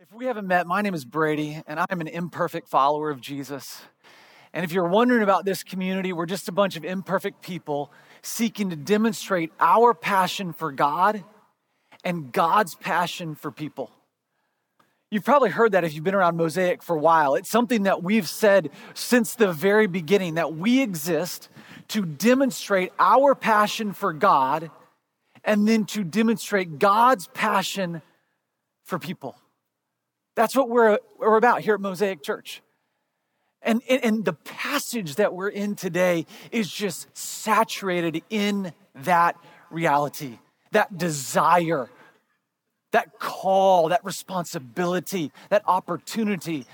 If we haven't met, my name is Brady, and I'm an imperfect follower of Jesus. And if you're wondering about this community, we're just a bunch of imperfect people seeking to demonstrate our passion for God and God's passion for people. You've probably heard that if you've been around Mosaic for a while. It's something that we've said since the very beginning that we exist to demonstrate our passion for God and then to demonstrate God's passion for people. That's what we're, we're about here at Mosaic Church. And, and, and the passage that we're in today is just saturated in that reality, that desire, that call, that responsibility, that opportunity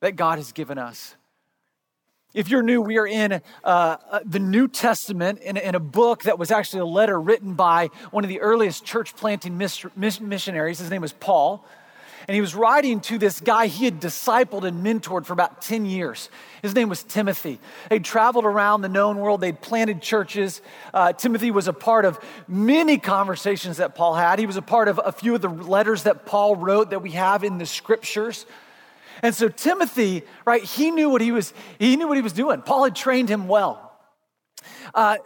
that God has given us. If you're new, we are in uh, uh the New Testament in, in, a book that was actually a letter written by one of the earliest church planting missionaries. His name was Paul. And he was writing to this guy he had discipled and mentored for about 10 years. His name was Timothy. They'd traveled around the known world, they'd planted churches. Uh, Timothy was a part of many conversations that Paul had. He was a part of a few of the letters that Paul wrote that we have in the scriptures. And so Timothy, right, he knew what he was, he knew what he was doing. Paul had trained him well. Uh,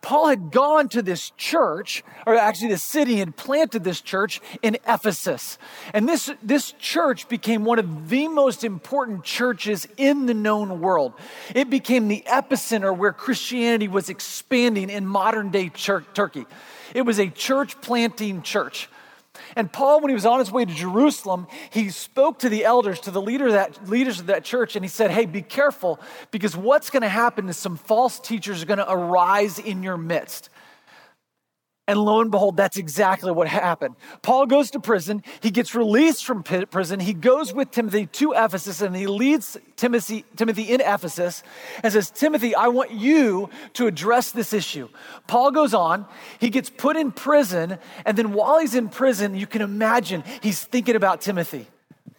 Paul had gone to this church, or actually the city had planted this church in Ephesus. And this, this church became one of the most important churches in the known world. It became the epicenter where Christianity was expanding in modern day Turkey. It was a church planting church. And Paul, when he was on his way to Jerusalem, he spoke to the elders, to the leader that, leaders of that church, and he said, Hey, be careful because what's going to happen is some false teachers are going to arise in your midst. And lo and behold, that's exactly what happened. Paul goes to prison. He gets released from prison. He goes with Timothy to Ephesus and he leads Timothy, Timothy in Ephesus and says, Timothy, I want you to address this issue. Paul goes on. He gets put in prison. And then while he's in prison, you can imagine he's thinking about Timothy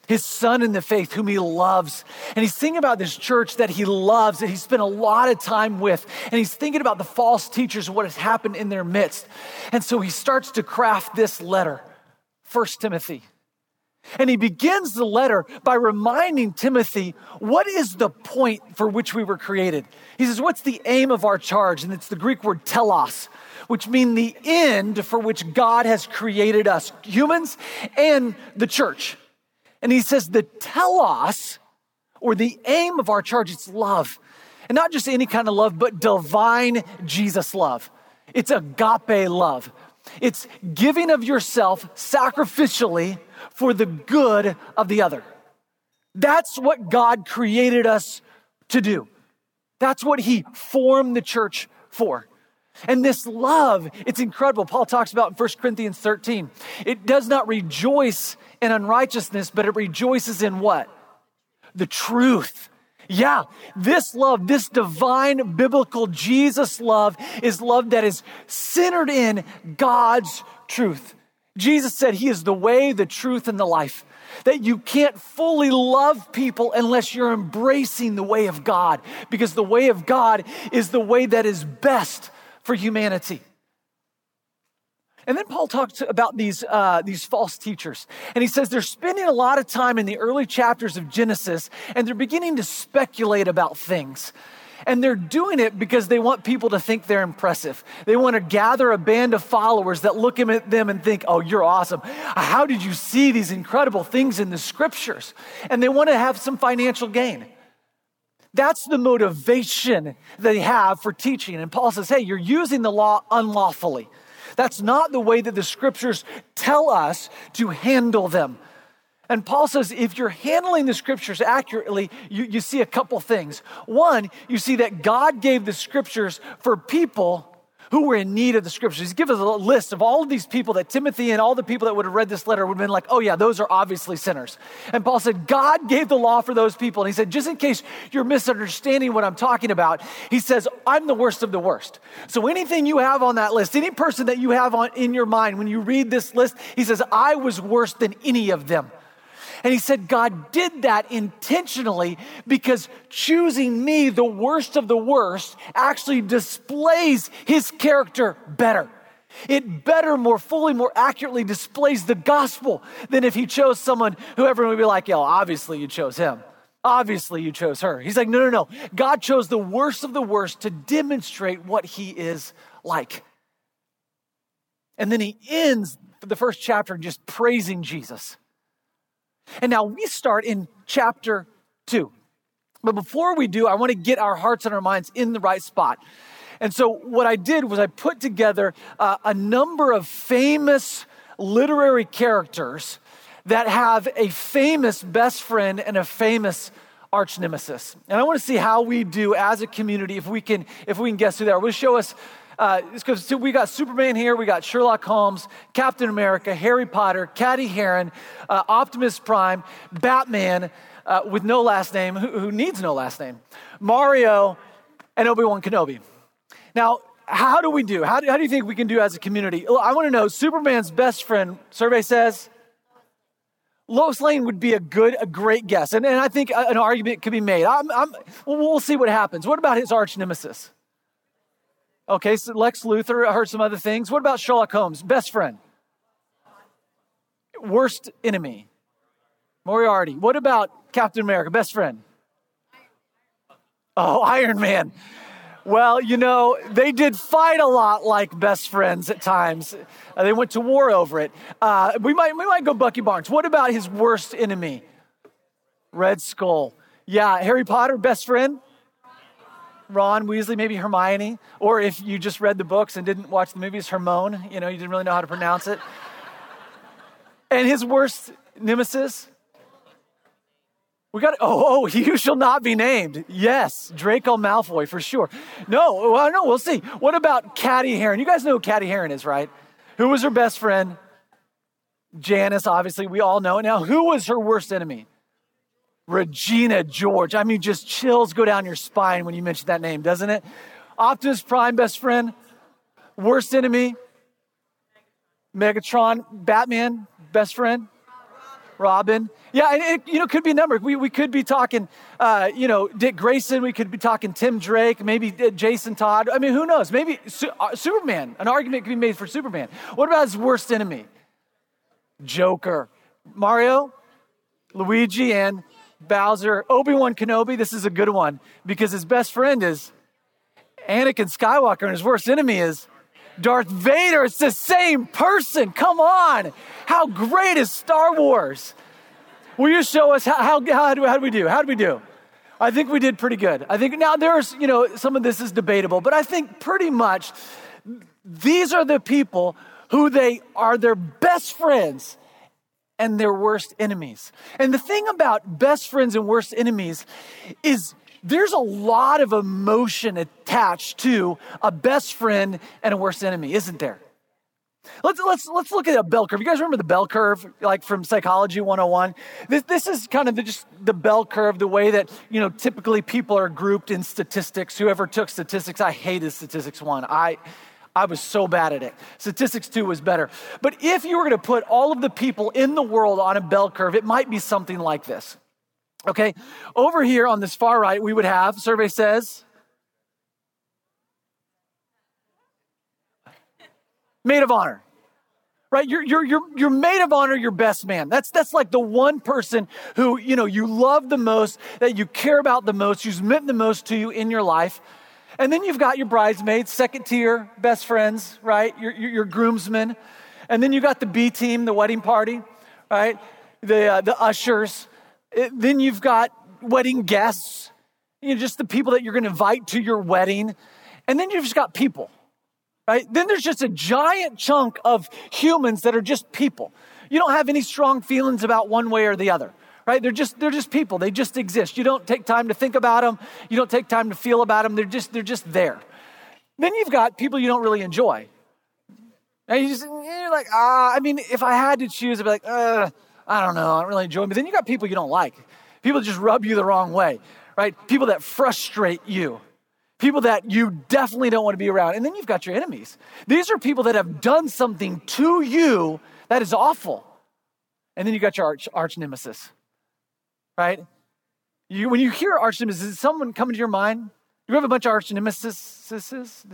his son in the faith, whom he loves. And he's thinking about this church that he loves, that he spent a lot of time with. And he's thinking about the false teachers and what has happened in their midst. And so he starts to craft this letter, First Timothy. And he begins the letter by reminding Timothy what is the point for which we were created. He says, What's the aim of our charge? And it's the Greek word telos, which means the end for which God has created us, humans and the church. And he says the telos, or the aim of our charge, it's love. And not just any kind of love, but divine Jesus love. It's agape love. It's giving of yourself sacrificially for the good of the other. That's what God created us to do. That's what He formed the church for. And this love, it's incredible. Paul talks about in 1 Corinthians 13. It does not rejoice in unrighteousness, but it rejoices in what? The truth. Yeah, this love, this divine biblical Jesus love is love that is centered in God's truth. Jesus said he is the way, the truth, and the life. That you can't fully love people unless you're embracing the way of God, because the way of God is the way that is best for humanity. And then Paul talks about these, uh, these false teachers. And he says they're spending a lot of time in the early chapters of Genesis and they're beginning to speculate about things. And they're doing it because they want people to think they're impressive. They want to gather a band of followers that look at them and think, oh, you're awesome. How did you see these incredible things in the scriptures? And they want to have some financial gain. That's the motivation they have for teaching. And Paul says, hey, you're using the law unlawfully. That's not the way that the scriptures tell us to handle them. And Paul says if you're handling the scriptures accurately, you, you see a couple things. One, you see that God gave the scriptures for people who were in need of the scriptures. He's given us a list of all of these people that Timothy and all the people that would have read this letter would have been like, oh, yeah, those are obviously sinners. And Paul said, God gave the law for those people. And he said, just in case you're misunderstanding what I'm talking about, he says, I'm the worst of the worst. So anything you have on that list, any person that you have on in your mind when you read this list, he says, I was worse than any of them. And he said, God did that intentionally because choosing me, the worst of the worst, actually displays his character better. It better, more fully, more accurately displays the gospel than if he chose someone who everyone would be like, yo, obviously you chose him. Obviously you chose her. He's like, no, no, no. God chose the worst of the worst to demonstrate what he is like. And then he ends the first chapter just praising Jesus. And now we start in chapter two. But before we do, I want to get our hearts and our minds in the right spot. And so, what I did was I put together uh, a number of famous literary characters that have a famous best friend and a famous arch nemesis. And I want to see how we do as a community if we can if we can guess who they are. We'll show us because uh, we got Superman here, we got Sherlock Holmes, Captain America, Harry Potter, Cady Heron, uh, Optimus Prime, Batman uh, with no last name, who, who needs no last name, Mario, and Obi Wan Kenobi. Now, how do we do? How do, how do you think we can do as a community? I want to know Superman's best friend, survey says, Lois Lane would be a good, a great guess. And, and I think an argument could be made. I'm, I'm, we'll see what happens. What about his arch nemesis? Okay, so Lex Luthor, I heard some other things. What about Sherlock Holmes? Best friend? Worst enemy? Moriarty. What about Captain America? Best friend? Oh, Iron Man. Well, you know, they did fight a lot like best friends at times. Uh, they went to war over it. Uh, we, might, we might go Bucky Barnes. What about his worst enemy? Red Skull. Yeah, Harry Potter, best friend? Ron Weasley, maybe Hermione. Or if you just read the books and didn't watch the movies, Hermione. You know, you didn't really know how to pronounce it. and his worst nemesis? We got oh oh you shall not be named. Yes, Draco Malfoy for sure. No, well no, we'll see. What about Cady Heron? You guys know who Cady Heron is, right? Who was her best friend? Janis, obviously we all know. Now, who was her worst enemy? Regina George. I mean, just chills go down your spine when you mention that name, doesn't it? Optimus Prime, best friend. Worst enemy? Megatron, Batman, best friend. Robin. Yeah, and it you know could be a number. We, we could be talking, uh, you know, Dick Grayson. We could be talking Tim Drake, maybe uh, Jason Todd. I mean, who knows? Maybe Su- uh, Superman. An argument could be made for Superman. What about his worst enemy? Joker, Mario, Luigi, and Bowser. Obi Wan Kenobi. This is a good one because his best friend is Anakin Skywalker, and his worst enemy is Darth Vader. It's the same person. Come on. How great is Star Wars? Will you show us how, how, how, do, how do we do? How do we do? I think we did pretty good. I think now there's, you know, some of this is debatable, but I think pretty much these are the people who they are their best friends and their worst enemies. And the thing about best friends and worst enemies is there's a lot of emotion attached to a best friend and a worst enemy, isn't there? Let's, let's, let's look at a bell curve. You guys remember the bell curve, like from Psychology 101? This, this is kind of the, just the bell curve, the way that, you know, typically people are grouped in statistics. Whoever took statistics, I hated statistics one. I, I was so bad at it. Statistics two was better. But if you were going to put all of the people in the world on a bell curve, it might be something like this. Okay, over here on this far right, we would have, survey says, maid of honor. Right? You're, you're, you're, you're maid of honor, your best man. That's, that's like the one person who, you know, you love the most, that you care about the most, who's meant the most to you in your life. And then you've got your bridesmaids, second tier, best friends, right? Your, your, your groomsmen. And then you've got the B team, the wedding party, right? The, uh, the ushers. It, then you've got wedding guests, you know, just the people that you're going to invite to your wedding. And then you've just got people right? Then there's just a giant chunk of humans that are just people. You don't have any strong feelings about one way or the other, right? They're just they're just people. They just exist. You don't take time to think about them. You don't take time to feel about them. They're just they're just there. Then you've got people you don't really enjoy. And you just you're like ah. I mean, if I had to choose, I'd be like, uh, I don't know. I don't really enjoy them. But then you got people you don't like. People just rub you the wrong way, right? People that frustrate you people that you definitely don't want to be around. And then you've got your enemies. These are people that have done something to you that is awful. And then you got your arch, arch nemesis, right? You, when you hear arch nemesis, is someone come to your mind? Do we have a bunch of arch nemesis? This is?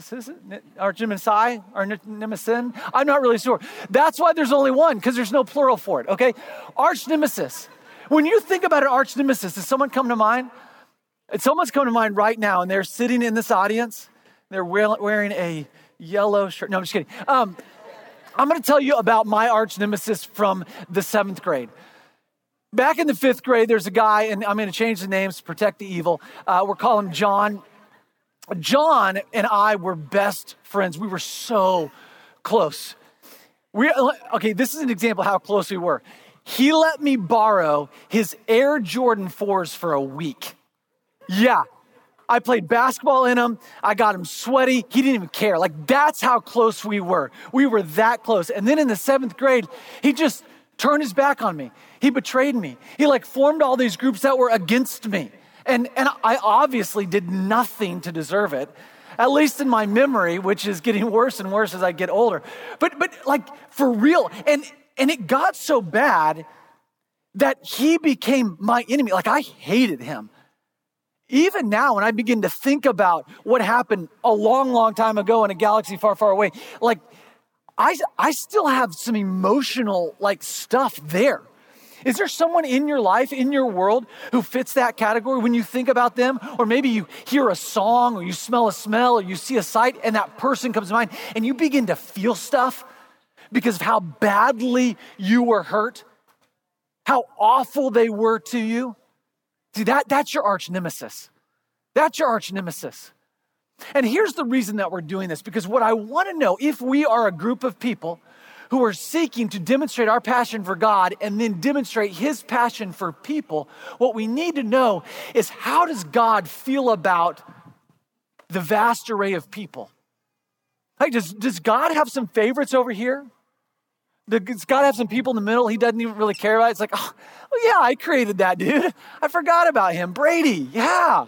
Arch nemesis? Arch nemesis? I'm not really sure. That's why there's only one, because there's no plural for it, okay? Arch nemesis. When you think about an arch nemesis, does someone come to mind? Someone's come to mind right now, and they're sitting in this audience. They're wearing a yellow shirt. No, I'm just kidding. Um, I'm going to tell you about my arch nemesis from the seventh grade. Back in the fifth grade, there's a guy, and I'm going to change the names to protect the evil. Uh, we're calling him John. John and I were best friends. We were so close. We, okay, this is an example how close we were. He let me borrow his Air Jordan 4s for a week. Yeah, I played basketball in them. I got him sweaty. He didn't even care. Like, that's how close we were. We were that close. And then in the seventh grade, he just turned his back on me. He betrayed me. He like formed all these groups that were against me. And, and I obviously did nothing to deserve it, at least in my memory, which is getting worse and worse as I get older. But, but like for real. And, and it got so bad that he became my enemy. Like I hated him. Even now, when I begin to think about what happened a long, long time ago in a galaxy far, far away, like I, I still have some emotional like stuff there. Is there someone in your life, in your world, who fits that category when you think about them? Or maybe you hear a song, or you smell a smell, or you see a sight, and that person comes to mind, and you begin to feel stuff because of how badly you were hurt, how awful they were to you. See, that, that's your arch nemesis. That's your arch nemesis. And here's the reason that we're doing this because what I want to know if we are a group of people who are seeking to demonstrate our passion for God and then demonstrate his passion for people, what we need to know is how does God feel about the vast array of people? Like, does, does God have some favorites over here? Does God have some people in the middle he doesn't even really care about? It's like, oh, well, yeah, I created that dude. I forgot about him. Brady, yeah.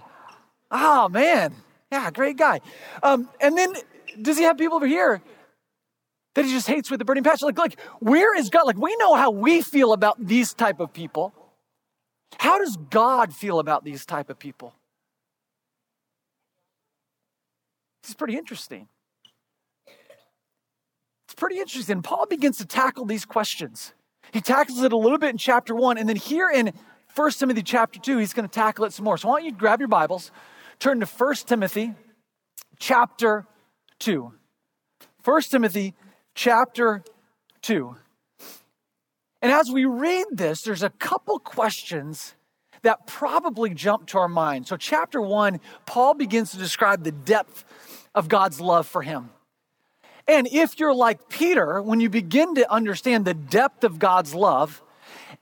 Oh, man. Yeah, great guy. Um, and then does he have people over here that he just hates with a burning passion. Like, like, where is God? Like, we know how we feel about these type of people. How does God feel about these type of people? Is pretty interesting. It's pretty interesting. Paul begins to tackle these questions. He tackles it a little bit in chapter one, and then here in 1 Timothy chapter 2, he's going to tackle it some more. So why don't you grab your Bibles, turn to 1 Timothy chapter 2. 1 Timothy chapter 2. And as we read this, there's a couple questions that probably jump to our mind. So, chapter 1, Paul begins to describe the depth of God's love for him. And if you're like Peter, when you begin to understand the depth of God's love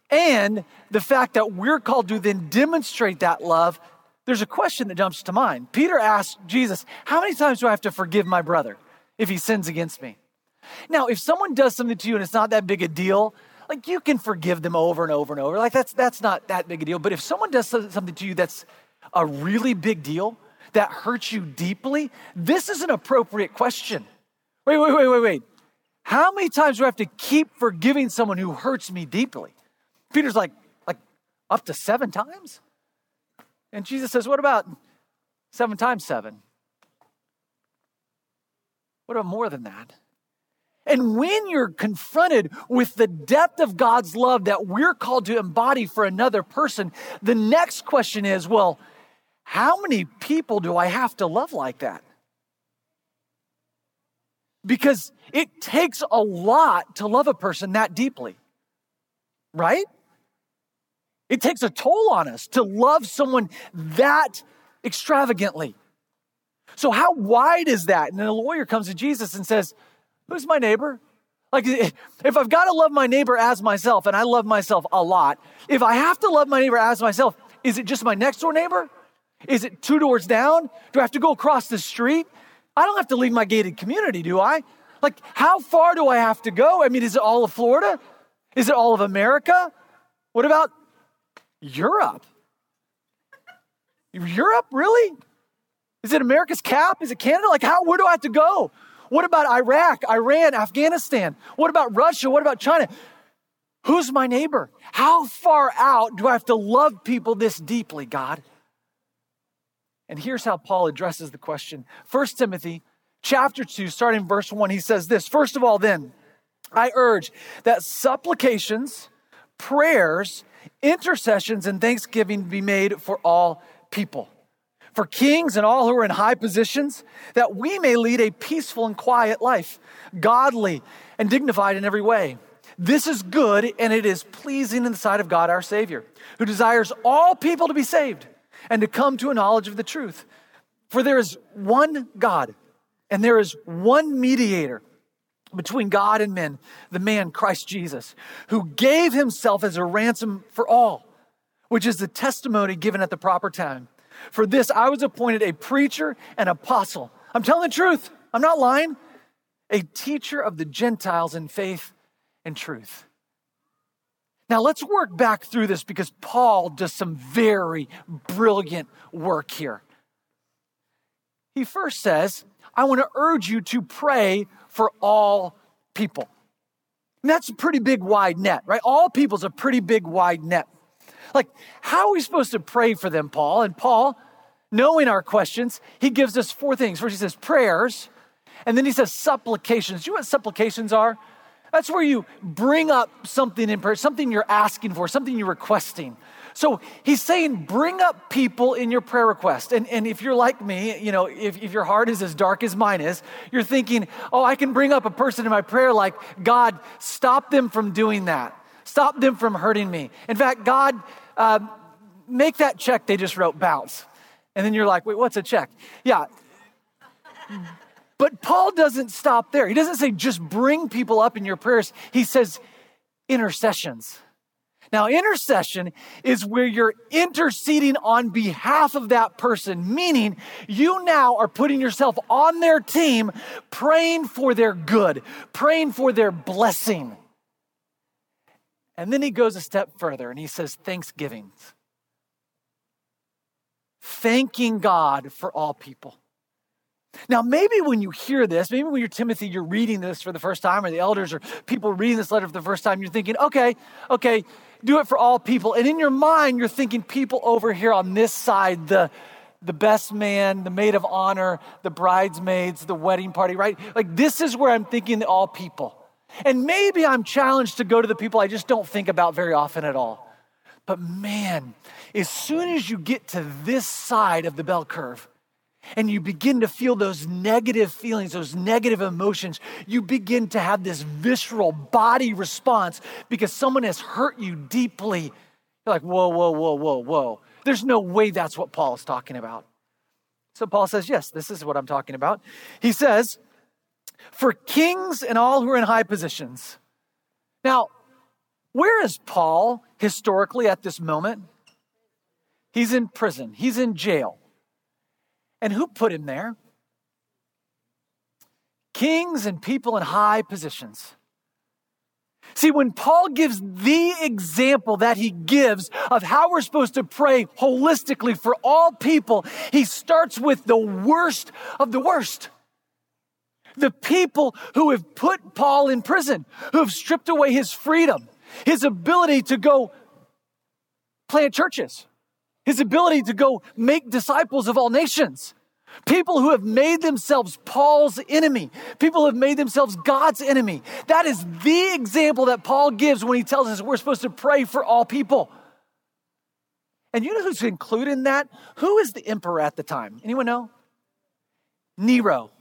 and the fact that we're called to then demonstrate that love, there's a question that jumps to mind. Peter asked Jesus, How many times do I have to forgive my brother if he sins against me? Now, if someone does something to you and it's not that big a deal, like you can forgive them over and over and over. Like that's that's not that big a deal. But if someone does something to you that's a really big deal, that hurts you deeply, this is an appropriate question. Wait, wait, wait, wait, wait. How many times do I have to keep forgiving someone who hurts me deeply? Peter's like, like up to seven times? And Jesus says, What about seven times seven? What about more than that? And when you're confronted with the depth of God's love that we're called to embody for another person, the next question is well, how many people do I have to love like that? Because it takes a lot to love a person that deeply, right? It takes a toll on us to love someone that extravagantly. So, how wide is that? And then a lawyer comes to Jesus and says, Who's my neighbor? Like, if I've got to love my neighbor as myself, and I love myself a lot, if I have to love my neighbor as myself, is it just my next door neighbor? Is it two doors down? Do I have to go across the street? I don't have to leave my gated community, do I? Like, how far do I have to go? I mean, is it all of Florida? Is it all of America? What about Europe? Europe, really? Is it America's cap? Is it Canada? Like, how, where do I have to go? What about Iraq, Iran, Afghanistan? What about Russia? What about China? Who's my neighbor? How far out do I have to love people this deeply, God? And here's how Paul addresses the question. 1 Timothy chapter 2, starting verse 1, he says this First of all, then, I urge that supplications, prayers, intercessions, and thanksgiving be made for all people, for kings and all who are in high positions, that we may lead a peaceful and quiet life, godly and dignified in every way. This is good and it is pleasing in the sight of God our Savior, who desires all people to be saved and to come to a knowledge of the truth. For there is one God and there is one mediator between God and men, the man Christ Jesus, who gave himself as a ransom for all, which is the testimony given at the proper time. For this I was appointed a preacher and apostle. I'm telling the truth, I'm not lying. A teacher of the Gentiles in faith and truth. Now let's work back through this because Paul does some very brilliant work here. He first says, I want to urge you to pray for all people. And that's a pretty big wide net, right? All people's a pretty big wide net. Like, how are we supposed to pray for them, Paul? And Paul, knowing our questions, he gives us four things. First, he says prayers, and then he says supplications. Do you know what supplications are? That's where you bring up something in prayer, something you're asking for, something you're requesting. So he's saying, bring up people in your prayer request. And, and if you're like me, you know, if, if your heart is as dark as mine is, you're thinking, oh, I can bring up a person in my prayer like, God, stop them from doing that. Stop them from hurting me. In fact, God, uh, make that check they just wrote bounce. And then you're like, wait, what's a check? Yeah. But Paul doesn't stop there. He doesn't say just bring people up in your prayers. He says intercessions. Now, intercession is where you're interceding on behalf of that person, meaning you now are putting yourself on their team, praying for their good, praying for their blessing. And then he goes a step further and he says, Thanksgivings. Thanking God for all people. Now, maybe when you hear this, maybe when you're Timothy, you're reading this for the first time, or the elders or people reading this letter for the first time, you're thinking, okay, okay, do it for all people. And in your mind, you're thinking people over here on this side, the the best man, the maid of honor, the bridesmaids, the wedding party, right? Like this is where I'm thinking all people. And maybe I'm challenged to go to the people I just don't think about very often at all. But man, as soon as you get to this side of the bell curve, and you begin to feel those negative feelings, those negative emotions, you begin to have this visceral body response because someone has hurt you deeply. You're like, whoa, whoa, whoa, whoa, whoa. There's no way that's what Paul is talking about. So Paul says, yes, this is what I'm talking about. He says, for kings and all who are in high positions. Now, where is Paul historically at this moment? He's in prison, he's in jail. And who put him there? Kings and people in high positions. See, when Paul gives the example that he gives of how we're supposed to pray holistically for all people, he starts with the worst of the worst. The people who have put Paul in prison, who have stripped away his freedom, his ability to go plant churches, his ability to go make disciples of all nations. People who have made themselves Paul's enemy, people who have made themselves God's enemy. That is the example that Paul gives when he tells us we're supposed to pray for all people. And you know who's included in that? Who is the emperor at the time? Anyone know? Nero.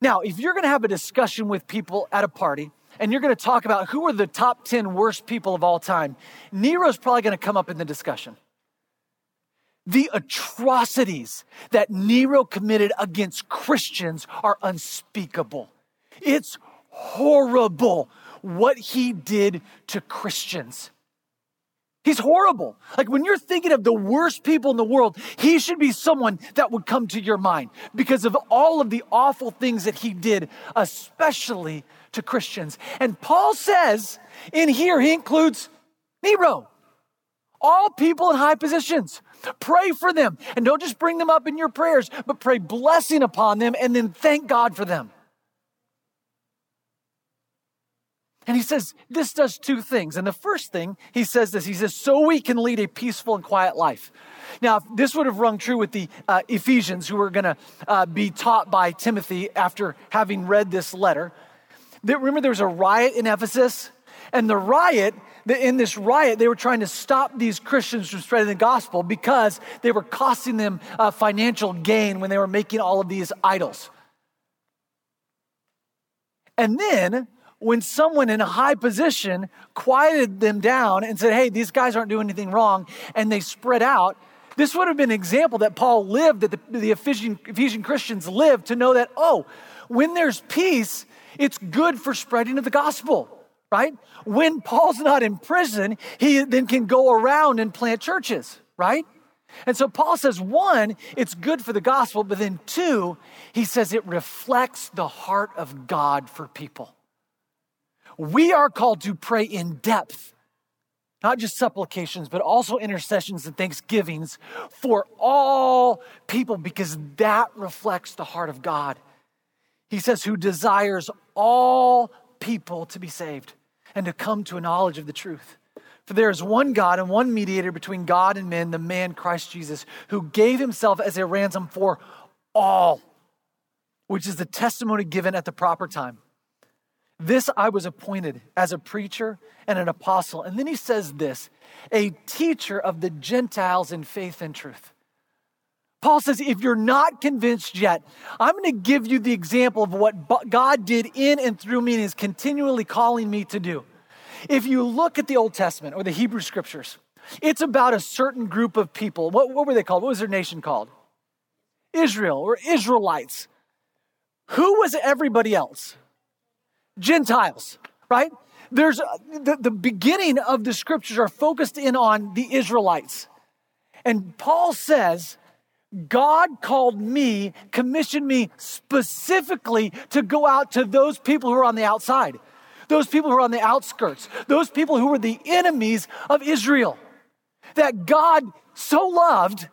Now, if you're going to have a discussion with people at a party and you're going to talk about who are the top 10 worst people of all time, Nero's probably going to come up in the discussion the atrocities that Nero committed against Christians are unspeakable. It's horrible what he did to Christians. He's horrible. Like when you're thinking of the worst people in the world, he should be someone that would come to your mind because of all of the awful things that he did, especially to Christians. And Paul says in here, he includes Nero, all people in high positions. Pray for them. And don't just bring them up in your prayers, but pray blessing upon them and then thank God for them. And he says this does two things. And the first thing he says this he says, so we can lead a peaceful and quiet life. Now, this would have rung true with the uh, Ephesians who were going to uh, be taught by Timothy after having read this letter. Remember, there was a riot in Ephesus, and the riot, in this riot, they were trying to stop these Christians from spreading the gospel because they were costing them uh, financial gain when they were making all of these idols. And then, when someone in a high position quieted them down and said, Hey, these guys aren't doing anything wrong, and they spread out, this would have been an example that Paul lived, that the, the Ephesian, Ephesian Christians lived to know that, oh, when there's peace, it's good for spreading of the gospel, right? When Paul's not in prison, he then can go around and plant churches, right? And so Paul says, one, it's good for the gospel, but then two, he says it reflects the heart of God for people. We are called to pray in depth, not just supplications, but also intercessions and thanksgivings for all people, because that reflects the heart of God. He says, who desires all people to be saved and to come to a knowledge of the truth. For there is one God and one mediator between God and men, the man Christ Jesus, who gave himself as a ransom for all, which is the testimony given at the proper time. This I was appointed as a preacher and an apostle. And then he says this a teacher of the Gentiles in faith and truth. Paul says, if you're not convinced yet, I'm going to give you the example of what God did in and through me and is continually calling me to do. If you look at the Old Testament or the Hebrew scriptures, it's about a certain group of people. What, what were they called? What was their nation called? Israel or Israelites. Who was everybody else? Gentiles, right? There's the, the beginning of the scriptures are focused in on the Israelites. And Paul says, God called me, commissioned me specifically to go out to those people who are on the outside, those people who are on the outskirts, those people who were the enemies of Israel. That God so loved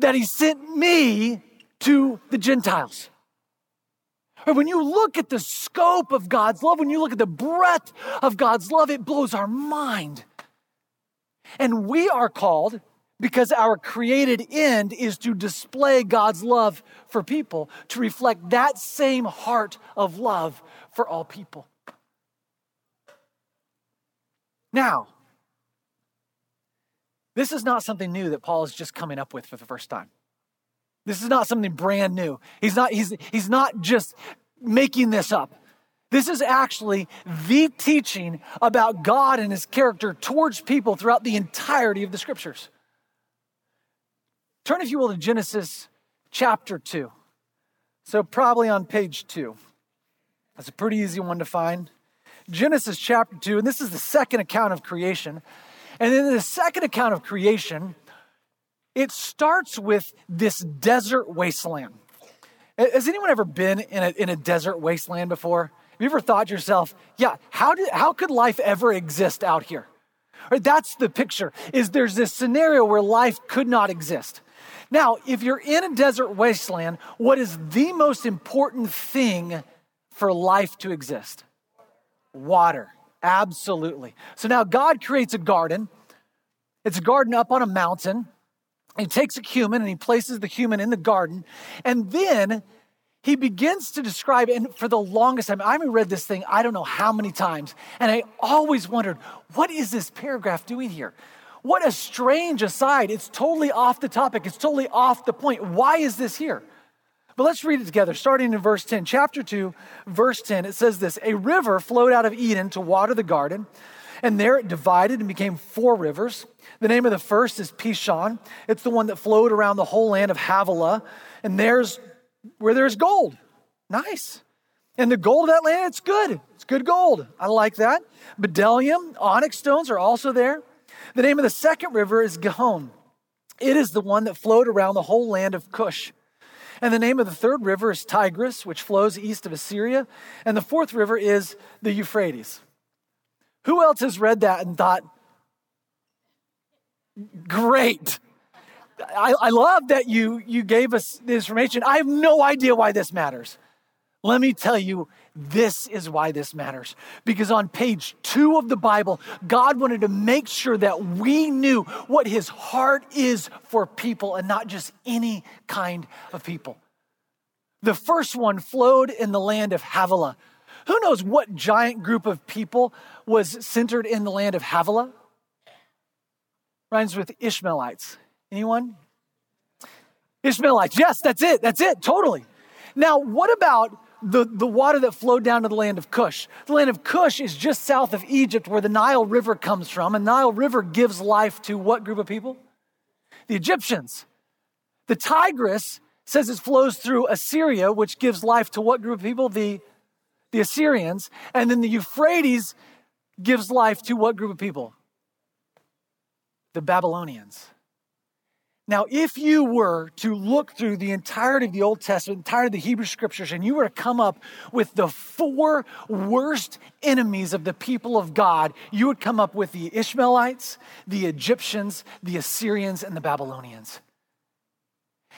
that he sent me to the Gentiles. And when you look at the scope of God's love, when you look at the breadth of God's love, it blows our mind. And we are called because our created end is to display God's love for people, to reflect that same heart of love for all people. Now, this is not something new that Paul is just coming up with for the first time. This is not something brand new. He's not, he's, he's not just making this up. This is actually the teaching about God and his character towards people throughout the entirety of the scriptures. Turn, if you will, to Genesis chapter 2. So, probably on page 2. That's a pretty easy one to find. Genesis chapter 2, and this is the second account of creation. And in the second account of creation, it starts with this desert wasteland. Has anyone ever been in a, in a desert wasteland before? Have you ever thought to yourself, yeah, how, did, how could life ever exist out here? Right, that's the picture, is there's this scenario where life could not exist. Now, if you're in a desert wasteland, what is the most important thing for life to exist? Water. Absolutely. So now God creates a garden. It's a garden up on a mountain. He takes a human and he places the human in the garden. And then he begins to describe, and for the longest time, I haven't read this thing, I don't know how many times, and I always wondered, what is this paragraph doing here? What a strange aside. It's totally off the topic, it's totally off the point. Why is this here? But let's read it together, starting in verse 10. Chapter 2, verse 10, it says this A river flowed out of Eden to water the garden, and there it divided and became four rivers. The name of the first is Pishon. It's the one that flowed around the whole land of Havilah, and there's where there's gold. Nice. And the gold of that land, it's good. It's good gold. I like that. Bdellium, onyx stones are also there. The name of the second river is Gihon. It is the one that flowed around the whole land of Cush. And the name of the third river is Tigris, which flows east of Assyria. And the fourth river is the Euphrates. Who else has read that and thought, great? I, I love that you, you gave us the information. I have no idea why this matters. Let me tell you, this is why this matters. Because on page two of the Bible, God wanted to make sure that we knew what his heart is for people and not just any kind of people. The first one flowed in the land of Havilah. Who knows what giant group of people was centered in the land of Havilah? Rhymes with Ishmaelites. Anyone? Ishmaelites. Yes, that's it. That's it. Totally. Now, what about the, the water that flowed down to the land of Cush. The land of Cush is just south of Egypt where the Nile River comes from. And Nile River gives life to what group of people? The Egyptians. The Tigris says it flows through Assyria, which gives life to what group of people? The, the Assyrians. And then the Euphrates gives life to what group of people? The Babylonians. Now, if you were to look through the entirety of the Old Testament, entirety of the Hebrew scriptures, and you were to come up with the four worst enemies of the people of God, you would come up with the Ishmaelites, the Egyptians, the Assyrians, and the Babylonians.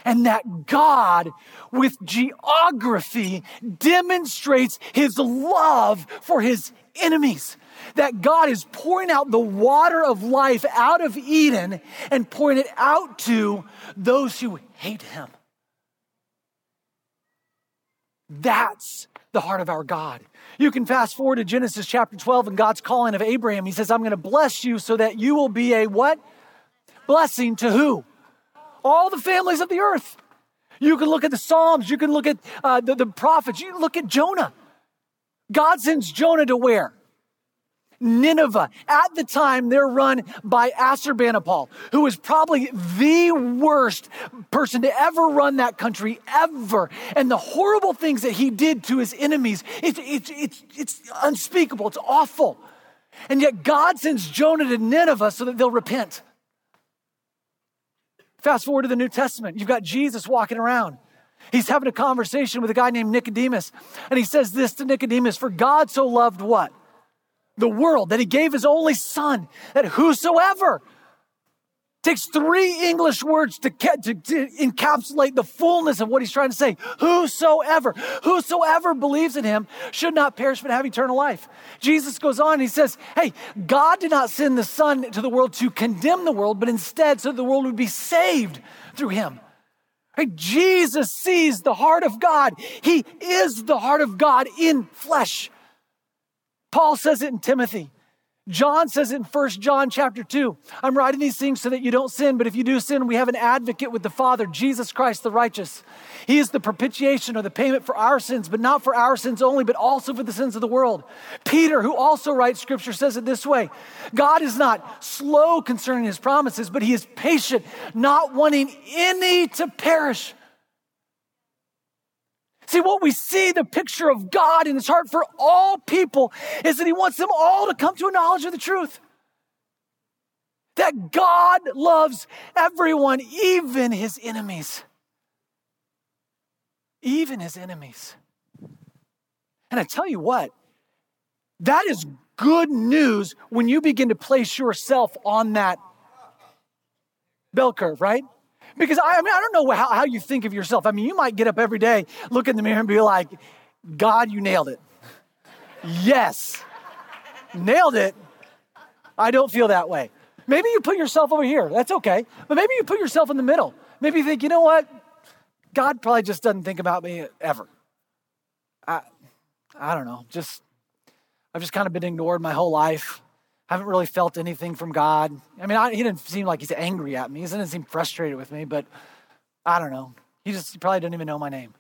And that God, with geography, demonstrates his love for his enemies that God is pouring out the water of life out of Eden and pouring it out to those who hate him. That's the heart of our God. You can fast forward to Genesis chapter 12 and God's calling of Abraham. He says, I'm going to bless you so that you will be a what? Blessing to who? All the families of the earth. You can look at the Psalms, you can look at uh, the, the prophets, you look at Jonah. God sends Jonah to where? Nineveh. At the time, they're run by Assurbanipal, who was probably the worst person to ever run that country ever. And the horrible things that he did to his enemies, it's, it's, it's, it's unspeakable. It's awful. And yet God sends Jonah to Nineveh so that they'll repent. Fast forward to the New Testament. You've got Jesus walking around. He's having a conversation with a guy named Nicodemus. And he says this to Nicodemus For God so loved what? the world, that he gave his only son, that whosoever takes three English words to, to, to, encapsulate the fullness of what he's trying to say. Whosoever, whosoever believes in him should not perish but have eternal life. Jesus goes on, he says, Hey, God did not send the Son to the world to condemn the world, but instead so the world would be saved through him. Jesus sees the heart of God. He is the heart of God in flesh. Paul says it in Timothy. John says in 1 John chapter 2. I'm writing these things so that you don't sin, but if you do sin, we have an advocate with the Father, Jesus Christ the righteous. He is the propitiation or the payment for our sins, but not for our sins only, but also for the sins of the world. Peter, who also writes scripture, says it this way God is not slow concerning his promises, but he is patient, not wanting any to perish See, what we see, the picture of God in his heart for all people, is that he wants them all to come to a knowledge of the truth. That God loves everyone, even his enemies. Even his enemies. And I tell you what, that is good news when you begin to place yourself on that bell curve, right? Because I, I mean, I don't know how, how you think of yourself. I mean, you might get up every day, look in the mirror, and be like, God, you nailed it. yes, nailed it. I don't feel that way. Maybe you put yourself over here. That's okay. But maybe you put yourself in the middle. Maybe you think, you know what? God probably just doesn't think about me ever. I, I don't know. Just I've just kind of been ignored my whole life haven't really felt anything from God. I mean, I, he didn't seem like he's angry at me. He doesn't seem frustrated with me, but I don't know. He just he probably didn't even know my name.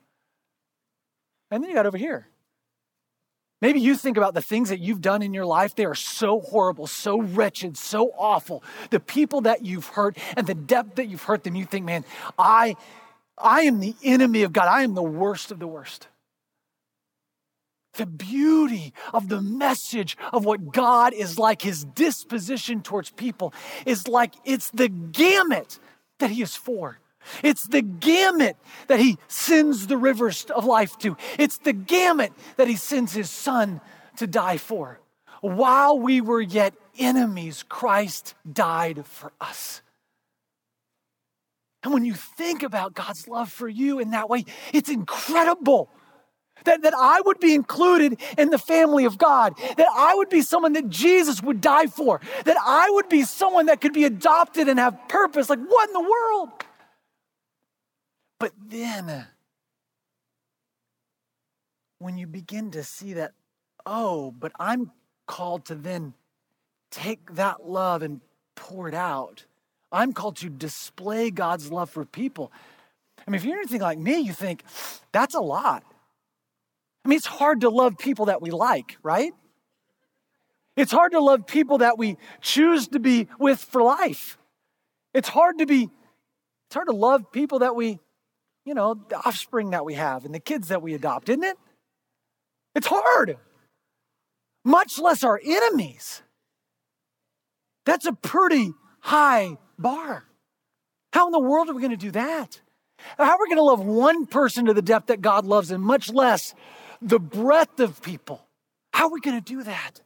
And then you got over here. Maybe you think about the things that you've done in your life. They are so horrible, so wretched, so awful. The people that you've hurt and the depth that you've hurt them, you think, man, I, I am the enemy of God. I am the worst of the worst. The beauty of the message of what God is like, his disposition towards people, is like it's the gamut that he is for. It's the gamut that he sends the rivers of life to. It's the gamut that he sends his son to die for. While we were yet enemies, Christ died for us. And when you think about God's love for you in that way, it's incredible. That, that I would be included in the family of God. That I would be someone that Jesus would die for. That I would be someone that could be adopted and have purpose. Like, what in the world? But then, when you begin to see that, oh, but I'm called to then take that love and pour it out. I'm called to display God's love for people. I mean, if you're anything like me, you think that's a lot. I mean, it's hard to love people that we like, right? It's hard to love people that we choose to be with for life. It's hard to be, it's hard to love people that we, you know, the offspring that we have and the kids that we adopt, isn't it? It's hard, much less our enemies. That's a pretty high bar. How in the world are we going to do that? How are we going to love one person to the depth that God loves and much less the breadth of people? How are we going to do that?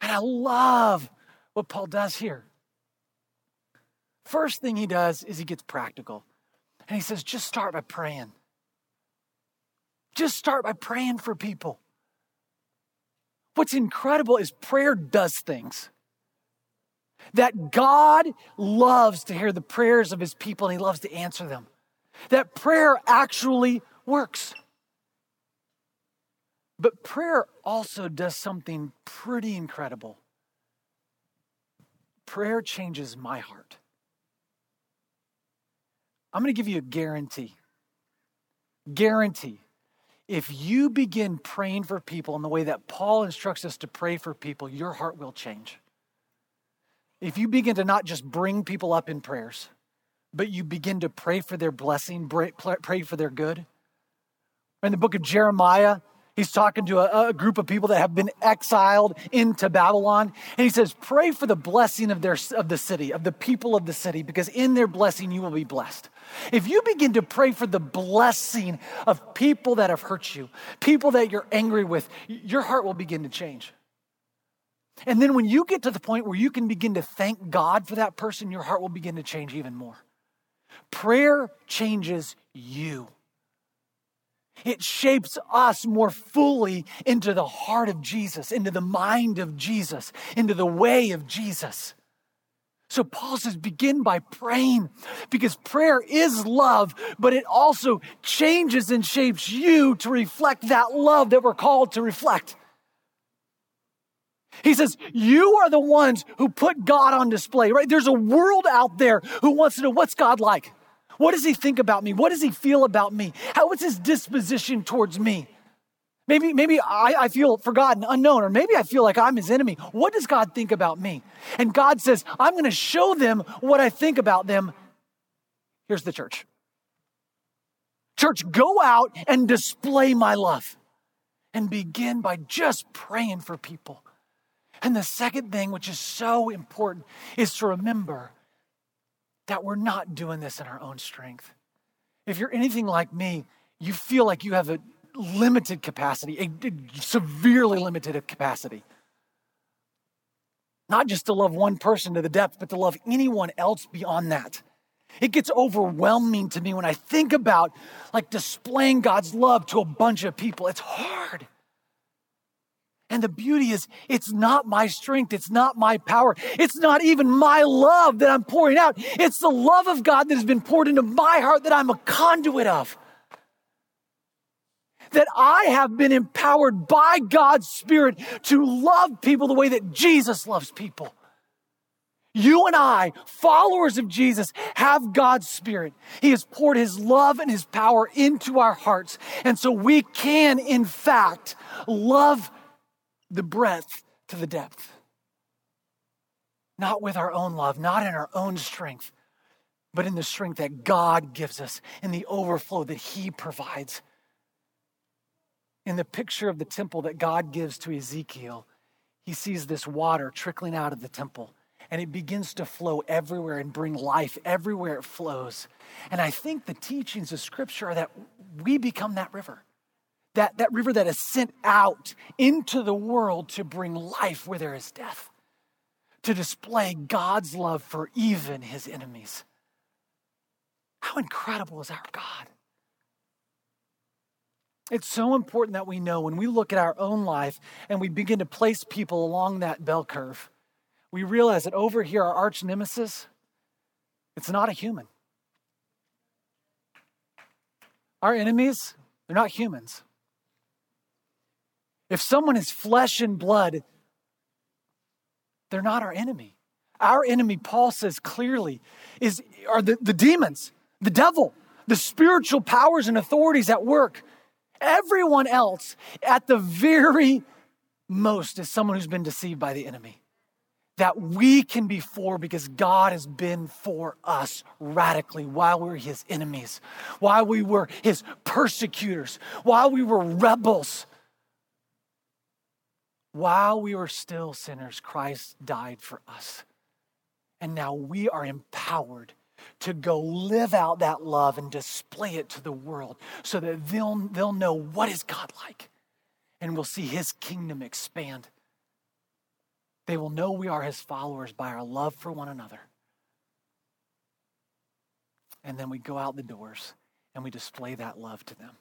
And I love what Paul does here. First thing he does is he gets practical. And he says, just start by praying. Just start by praying for people. What's incredible is prayer does things that God loves to hear the prayers of his people and he loves to answer them. That prayer actually works. But prayer also does something pretty incredible. Prayer changes my heart. I'm going to give you a guarantee. Guarantee. If you begin praying for people in the way that Paul instructs us to pray for people, your heart will change if you begin to not just bring people up in prayers, but you begin to pray for their blessing, pray for their good. In the book of Jeremiah, he's talking to a, a, group of people that have been exiled into Babylon. And he says, Pray for the blessing of, their, of the city, of the people of the city, because in their blessing you will be blessed. If you begin to pray for the blessing of people that have hurt you, people that you're angry with, your heart will begin to change. And then when you get to the point where you can begin to thank God for that person, your heart will begin to change even more. Prayer changes you. It shapes us more fully into the heart of Jesus, into the mind of Jesus, into the way of Jesus. So Paul says, begin by praying because prayer is love, but it also changes and shapes you to reflect that love that we're called to reflect. He says, You are the ones who put God on display, right? There's a world out there who wants to know what's God like? What does he think about me? What does he feel about me? How is his disposition towards me? Maybe, maybe I, I feel forgotten, unknown, or maybe I feel like I'm his enemy. What does God think about me? And God says, I'm going to show them what I think about them. Here's the church. Church, go out and display my love and begin by just praying for people. And the second thing, which is so important, is to remember that we're not doing this in our own strength. If you're anything like me, you feel like you have a limited capacity, a, severely limited capacity. Not just to love one person to the depth, but to love anyone else beyond that. It gets overwhelming to me when I think about like displaying God's love to a bunch of people. It's hard. And the beauty is, it's not my strength. It's not my power. It's not even my love that I'm pouring out. It's the love of God that has been poured into my heart that I'm a conduit of. That I have been empowered by God's Spirit to love people the way that Jesus loves people. You and I, followers of Jesus, have God's Spirit. He has poured His love and His power into our hearts. And so we can, in fact, love the breadth to the depth. Not with our own love, not in our own strength, but in the strength that God gives us, in the overflow that He provides. In the picture of the temple that God gives to Ezekiel, he sees this water trickling out of the temple and it begins to flow everywhere and bring life everywhere it flows. And I think the teachings of Scripture are that we become that river that, that river that is sent out into the world to bring life where there is death, to display God's love for even his enemies. How incredible is our God? It's so important that we know when we look at our own life and we begin to place people along that bell curve, we realize that over here, our arch nemesis, it's not a human. Our enemies, they're not humans. If someone is flesh and blood, they're not our enemy. Our enemy, Paul says clearly, is are the, the demons, the devil, the spiritual powers and authorities at work. Everyone else, at the very most, is someone who's been deceived by the enemy. That we can be for because God has been for us radically while we were his enemies, while we were his persecutors, while we were rebels. While we were still sinners, Christ died for us. And now we are empowered to go live out that love and display it to the world so that they'll, they'll know what is God like and we'll see his kingdom expand. They will know we are his followers by our love for one another. And then we go out the doors and we display that love to them.